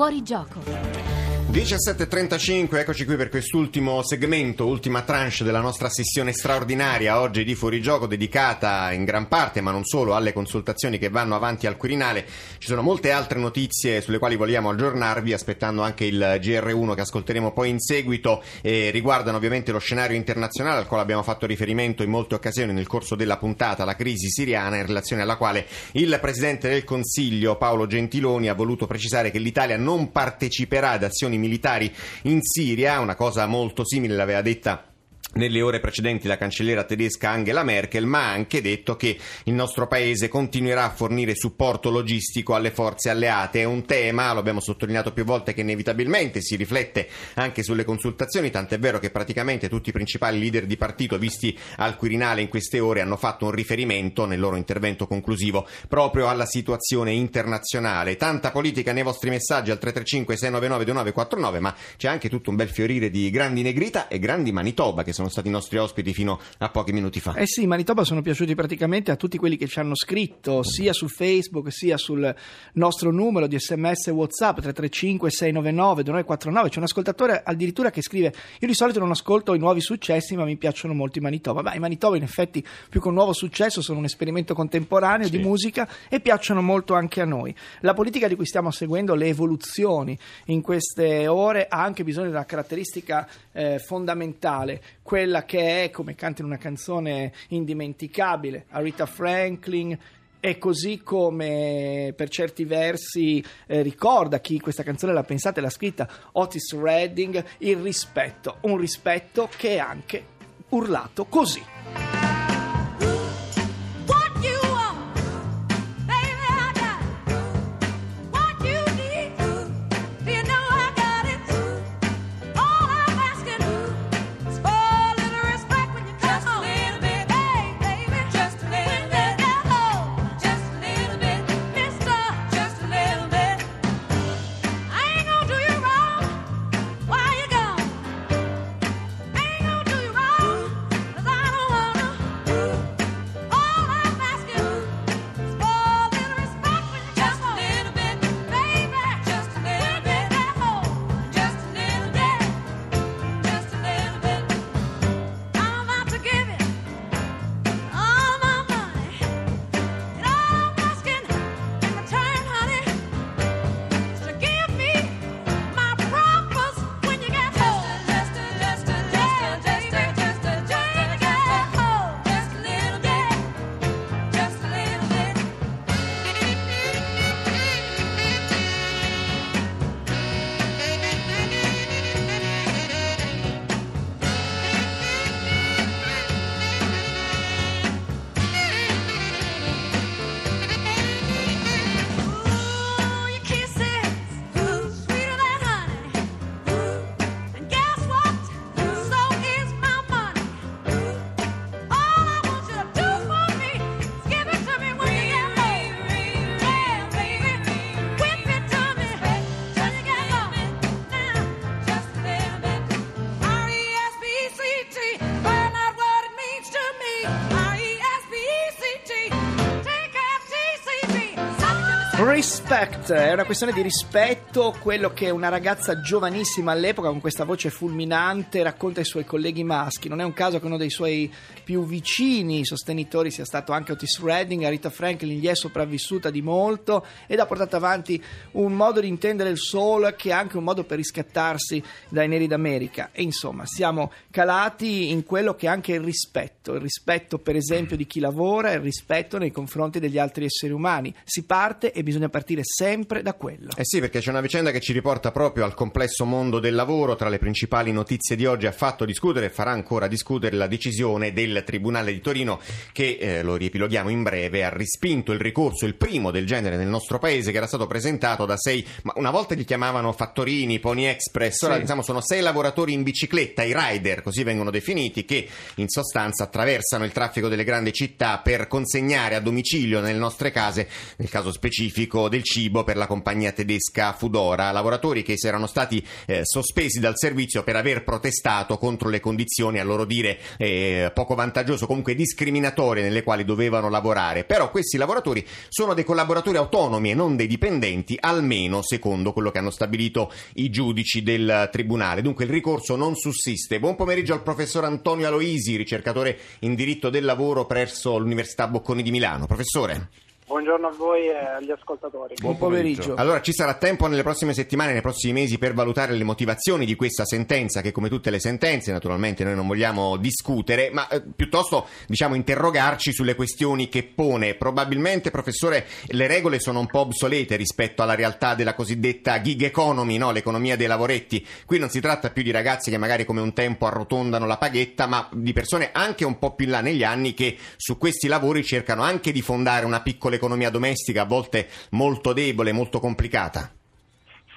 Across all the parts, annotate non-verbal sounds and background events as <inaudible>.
Fuori gioco. 17.35, eccoci qui per quest'ultimo segmento, ultima tranche della nostra sessione straordinaria oggi di Fuorigioco dedicata in gran parte, ma non solo, alle consultazioni che vanno avanti al Quirinale. Ci sono molte altre notizie sulle quali vogliamo aggiornarvi, aspettando anche il GR1 che ascolteremo poi in seguito, e riguardano ovviamente lo scenario internazionale al quale abbiamo fatto riferimento in molte occasioni nel corso della puntata, la crisi siriana, in relazione alla quale il Presidente del Consiglio Paolo Gentiloni ha voluto precisare che l'Italia non parteciperà ad azioni militari in Siria, una cosa molto simile l'aveva detta nelle ore precedenti la cancelliera tedesca Angela Merkel, ma ha anche detto che il nostro paese continuerà a fornire supporto logistico alle forze alleate. È un tema, lo abbiamo sottolineato più volte, che inevitabilmente si riflette anche sulle consultazioni, tant'è vero che praticamente tutti i principali leader di partito visti al Quirinale in queste ore hanno fatto un riferimento nel loro intervento conclusivo proprio alla situazione internazionale. Tanta politica nei vostri messaggi al 335 699 2949, ma c'è anche tutto un bel fiorire di grandi Negrita e grandi Manitoba che sono stati i nostri ospiti fino a pochi minuti fa. Eh sì, Manitoba sono piaciuti praticamente a tutti quelli che ci hanno scritto, sia su Facebook sia sul nostro numero di sms WhatsApp 335 699 2949. C'è un ascoltatore addirittura che scrive: Io di solito non ascolto i nuovi successi, ma mi piacciono molto i Manitoba. Beh, i Manitoba, in effetti, più che un nuovo successo, sono un esperimento contemporaneo sì. di musica e piacciono molto anche a noi. La politica di cui stiamo seguendo le evoluzioni in queste ore ha anche bisogno di una caratteristica eh, fondamentale quella che è, come canta in una canzone indimenticabile, Arita Franklin, e così come per certi versi eh, ricorda chi questa canzone l'ha pensata e l'ha scritta Otis Redding, il rispetto, un rispetto che è anche urlato così. Respect è una questione di rispetto, quello che una ragazza giovanissima all'epoca con questa voce fulminante racconta ai suoi colleghi maschi. Non è un caso che uno dei suoi più vicini sostenitori sia stato anche Otis Redding, Rita Franklin gli è sopravvissuta di molto ed ha portato avanti un modo di intendere il soul che è anche un modo per riscattarsi dai neri d'America. E insomma, siamo calati in quello che è anche il rispetto, il rispetto per esempio di chi lavora, il rispetto nei confronti degli altri esseri umani. Si parte e bisogna partire sempre da quello. Eh sì, perché c'è una vicenda che ci riporta proprio al complesso mondo del lavoro. Tra le principali notizie di oggi ha fatto discutere e farà ancora discutere la decisione del Tribunale di Torino che, eh, lo riepiloghiamo in breve, ha respinto il ricorso, il primo del genere nel nostro paese, che era stato presentato da sei, ma una volta li chiamavano fattorini, Pony Express, ora sì. diciamo sono sei lavoratori in bicicletta, i rider, così vengono definiti, che in sostanza attraversano il traffico delle grandi città per consegnare a domicilio nelle nostre case, nel caso specifico del cibo per la compagnia tedesca Fudora, lavoratori che si erano stati eh, sospesi dal servizio per aver protestato contro le condizioni a loro dire eh, poco vantaggiose, comunque discriminatorie nelle quali dovevano lavorare. Però questi lavoratori sono dei collaboratori autonomi e non dei dipendenti, almeno secondo quello che hanno stabilito i giudici del tribunale. Dunque il ricorso non sussiste. Buon pomeriggio al professor Antonio Aloisi, ricercatore in diritto del lavoro presso l'Università Bocconi di Milano. Professore. Buongiorno a voi e agli ascoltatori. Buon pomeriggio. Allora ci sarà tempo nelle prossime settimane, nei prossimi mesi per valutare le motivazioni di questa sentenza che come tutte le sentenze naturalmente noi non vogliamo discutere, ma eh, piuttosto diciamo interrogarci sulle questioni che pone. Probabilmente professore le regole sono un po' obsolete rispetto alla realtà della cosiddetta gig economy, no? l'economia dei lavoretti. Qui non si tratta più di ragazzi che magari come un tempo arrotondano la paghetta, ma di persone anche un po' più in là negli anni che su questi lavori cercano anche di fondare una piccola economia domestica a volte molto debole, molto complicata?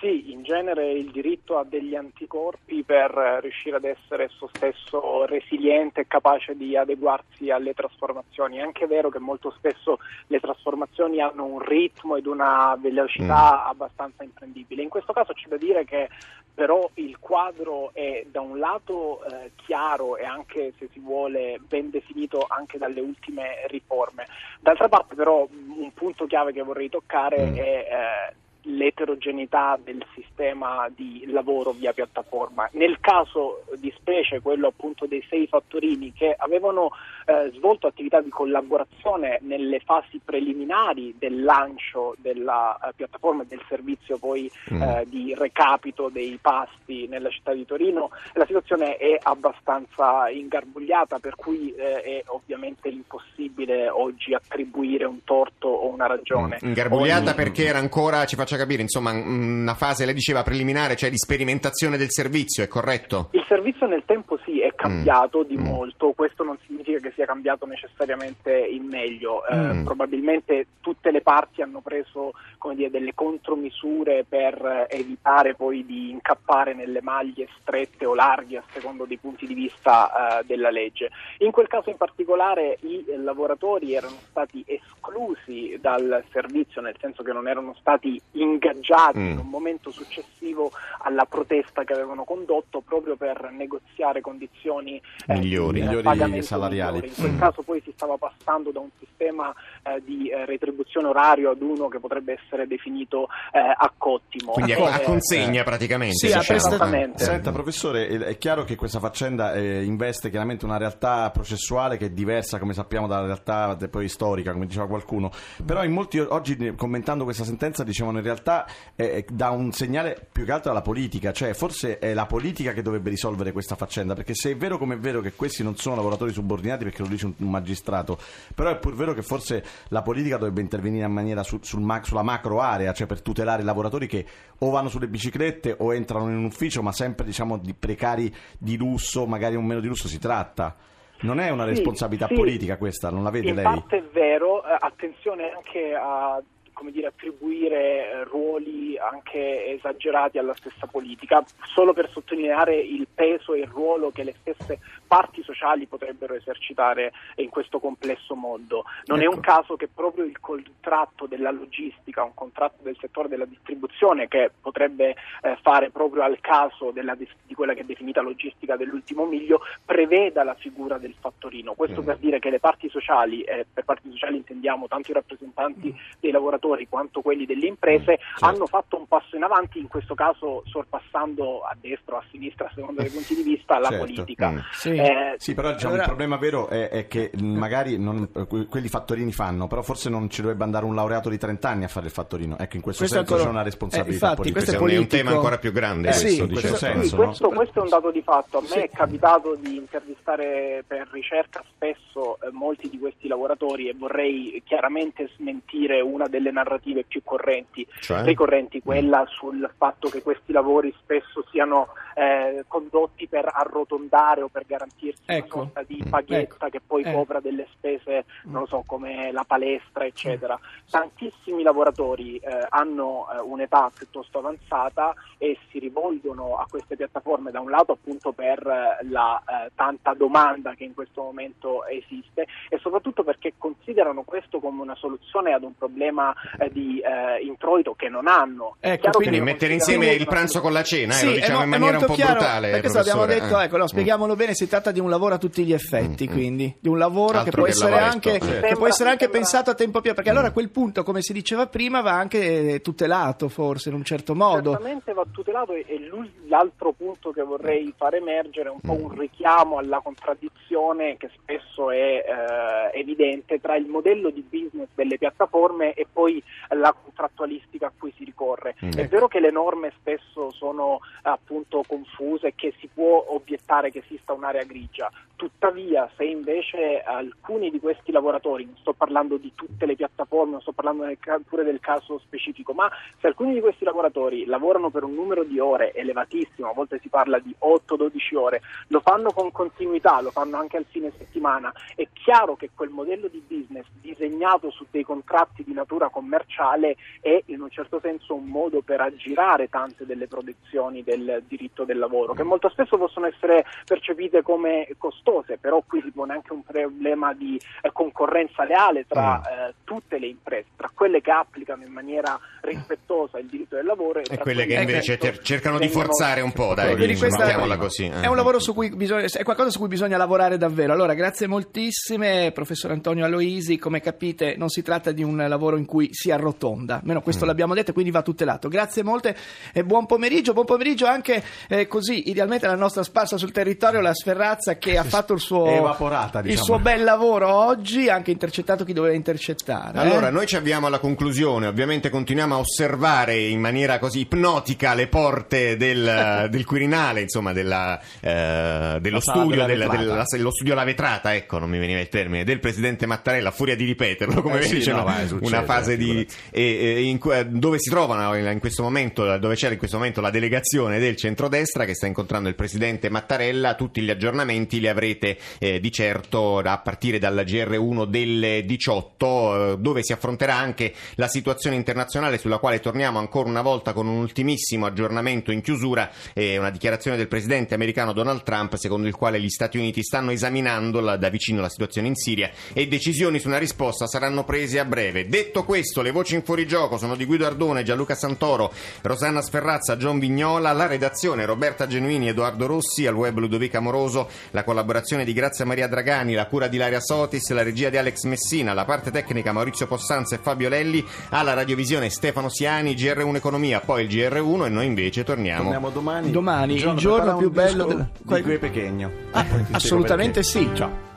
Sì, in genere il diritto ha degli anticorpi per riuscire ad essere esso stesso resiliente e capace di adeguarsi alle trasformazioni. È anche vero che molto spesso le trasformazioni hanno un ritmo ed una velocità mm. abbastanza imprendibile. In questo caso c'è da dire che però il quadro è da un lato eh, chiaro e anche se si vuole ben definito anche dalle ultime riforme. D'altra parte però un punto chiave che vorrei toccare mm. è eh, l'eterogeneità del sistema di lavoro via piattaforma. Nel caso di specie quello appunto dei sei fattorini che avevano eh, svolto attività di collaborazione nelle fasi preliminari del lancio della uh, piattaforma e del servizio poi mm. eh, di recapito dei pasti nella città di Torino, la situazione è abbastanza ingarbugliata per cui eh, è ovviamente impossibile oggi attribuire un torto o una ragione. Mm. Ingarbugliata ogni... perché era ancora, ci faccia capire, insomma, una fase, lei diceva preliminare, cioè di sperimentazione del servizio, è corretto? Il servizio nel tempo sì cambiato mm. di mm. molto, questo non significa che sia cambiato necessariamente in meglio. Eh, mm. Probabilmente tutte le parti hanno preso dire, delle contromisure per evitare poi di incappare nelle maglie strette o larghe a secondo dei punti di vista eh, della legge. In quel caso in particolare i lavoratori erano stati esclusi dal servizio, nel senso che non erano stati ingaggiati mm. in un momento successivo alla protesta che avevano condotto proprio per negoziare condizioni eh, migliori, di, migliori salariali. Migliori. In quel mm. caso poi si stava passando da un sistema eh, di eh, retribuzione orario ad uno che potrebbe essere definito eh, a cottimo. Quindi a, a consegna praticamente. Sì, diciamo. esattamente. Senta professore, è chiaro che questa faccenda eh, investe chiaramente una realtà processuale che è diversa come sappiamo dalla realtà poi storica, come diceva qualcuno, però in molti oggi commentando questa sentenza dicevano in realtà eh, dà un segnale più che altro alla politica, cioè forse è la politica che dovrebbe risolvere questa faccenda, perché se è vero come è vero che questi non sono lavoratori subordinati perché lo dice un, un magistrato, però è pur vero che forse la politica dovrebbe intervenire in maniera su, sul, sulla macro area, cioè per tutelare i lavoratori che o vanno sulle biciclette o entrano in un ufficio, ma sempre diciamo di precari di lusso, magari un meno di lusso si tratta. Non è una responsabilità sì, politica questa, non la vede in lei? In parte è vero, eh, attenzione anche a come dire, attribuire eh, ruoli anche esagerati alla stessa politica, solo per sottolineare il peso e il ruolo che le stesse parti sociali potrebbero esercitare in questo complesso mondo. Non ecco. è un ecco. caso che proprio il contratto della logistica, un contratto del settore della distribuzione che potrebbe eh, fare proprio al caso della, di quella che è definita logistica dell'ultimo miglio, preveda la figura del fattorino. Questo mm. per dire che le parti sociali, eh, per parti sociali intendiamo tanto i rappresentanti mm. dei lavoratori quanto quelli delle imprese, mm, certo. hanno fatto un passo in avanti, in questo caso sorpassando a destra o a sinistra, secondo i punti di vista, la certo. politica. Mm. Sì. Eh, sì, però diciamo, allora... il problema vero è, è che magari non, quelli fattorini fanno, però forse non ci dovrebbe andare un laureato di 30 anni a fare il fattorino. Ecco, in questo, questo senso ancora... c'è una responsabilità eh, infatti, politica. Questo è, un tema ancora più grande, eh, questo, sì, in questo senso. Sì, questo, no? questo, è un dato di fatto. A me sì. è capitato di intervistare per ricerca spesso eh, molti di questi lavoratori e vorrei chiaramente smentire una delle narrative più correnti, cioè? ricorrenti, quella sul fatto che questi lavori spesso siano eh, condotti per arrotondare o per garantirsi Ecco. una sorta di Mm. paghetta che poi Eh. copra delle spese, non lo so, come la palestra, eccetera. Tantissimi lavoratori eh, hanno eh, un'età piuttosto avanzata e si rivolgono a queste piattaforme da un lato appunto per eh, la eh, tanta domanda che in questo momento esiste e soprattutto perché considerano questo come una soluzione ad un problema eh, di eh, introito che non hanno. Ecco, Quindi lo mettere insieme il pranzo con la cena, eh, Sì, lo è diciamo mo- in maniera un molto chiaro, brutale. perché se abbiamo professore, detto, eh. ecco, no, spieghiamolo bene, si tratta di un lavoro a tutti gli effetti, Mm, mm. quindi di un lavoro Altro che può che essere anche, sì. che può essere anche pensato a tempo pieno, perché allora a quel punto, come si diceva prima, va anche tutelato forse in un certo modo. Certamente va tutelato e, e lui- l'altro punto che vorrei far emergere è un po' Mm. un richiamo alla contraddizione che spesso è eh, evidente tra il modello di business delle piattaforme e poi la contrattualistica a cui si ricorre. Mm. È vero che le norme spesso sono appunto confuse e che si può obiettare che esista un'area grigia, tuttavia se invece alcuni di questi lavoratori, non sto parlando di tutte le piattaforme, non sto parlando pure del caso specifico, ma se alcuni di questi lavoratori lavorano per un numero di ore elevatissimo, a volte si parla di 8-12 ore, lo fanno con continuità, lo fanno anche al fine settimana, è chiaro che quel modello di business disegnato su dei contratti di natura commerciale è in un certo senso un modo per aggirare tante delle protezioni del diritto del lavoro, che molto spesso possono essere percepite come costose, però qui si pone anche un problema di eh, concorrenza leale tra eh, tutte le imprese, tra quelle che applicano in maniera rispettosa il diritto del lavoro e, E tra quelle che invece ter- cercano di forzare un po', dai, Quindi questa mettiamola così. eh. È un lavoro su cui bisogna, è qualcosa su cui bisogna lavorare davvero. Allora, grazie moltissime, professor Antonio Aloisi. Come capite, non si tratta di un lavoro in cui si arrotonda, almeno questo l'abbiamo detto, quindi va tutelato. Grazie molte e buon pomeriggio. Buon pomeriggio anche eh, così, idealmente la nostra sparsa sul territorio, la Sferrazza che ha fatto il suo, evaporata, il diciamo. suo bel lavoro oggi, ha anche intercettato chi doveva intercettare. eh. Allora, noi ci avviamo alla conclusione, ovviamente continuiamo a osservare in maniera così ipnotica le porte del, <laughs> del Quirinale, insomma, della, eh, dello studio, della della- dello studio La Vetrata, ecco, non mi veniva il termine, del presidente Mattarella, a furia di ripeterlo, come Eh sì, c'è no, una, vai, succede, una fase di... in dove si trovano in questo momento, dove c'è in questo momento la delegazione del centrodestra che sta incontrando il presidente Mattarella, tutti gli aggiornamenti li avrete eh, di certo a partire dal GR1 del 18, eh, dove si affronterà anche la situazione internazionale sulla quale torniamo ancora una volta con un ultimissimo aggiornamento in chiusura, eh, una dichiarazione del presidente americano Donald Trump secondo il quale gli Stati Uniti stanno esaminando la- da vicino la situazione in Siria e decisioni su una risposta saranno prese a breve. Detto questo, le voci in fuorigioco sono di Guido Ardone, Gianluca Santoro, Rosanna Sferrazza, John Vignola, la redazione Roberta Genuini, Edoardo Rossi, al web Ludovica Moroso, la collaborazione di Grazia Maria Dragani, la cura di Laria Sotis, la regia di Alex Messina, la parte tecnica Maurizio Possanza e Fabio Lelli, alla radiovisione Stefano Siani, GR1 Economia, poi il GR1 e noi invece torniamo. Torniamo domani. Domani, il Giorno, giorno prepara più bello del- di Gue Pequeno. Ah, assolutamente sì. Ciao.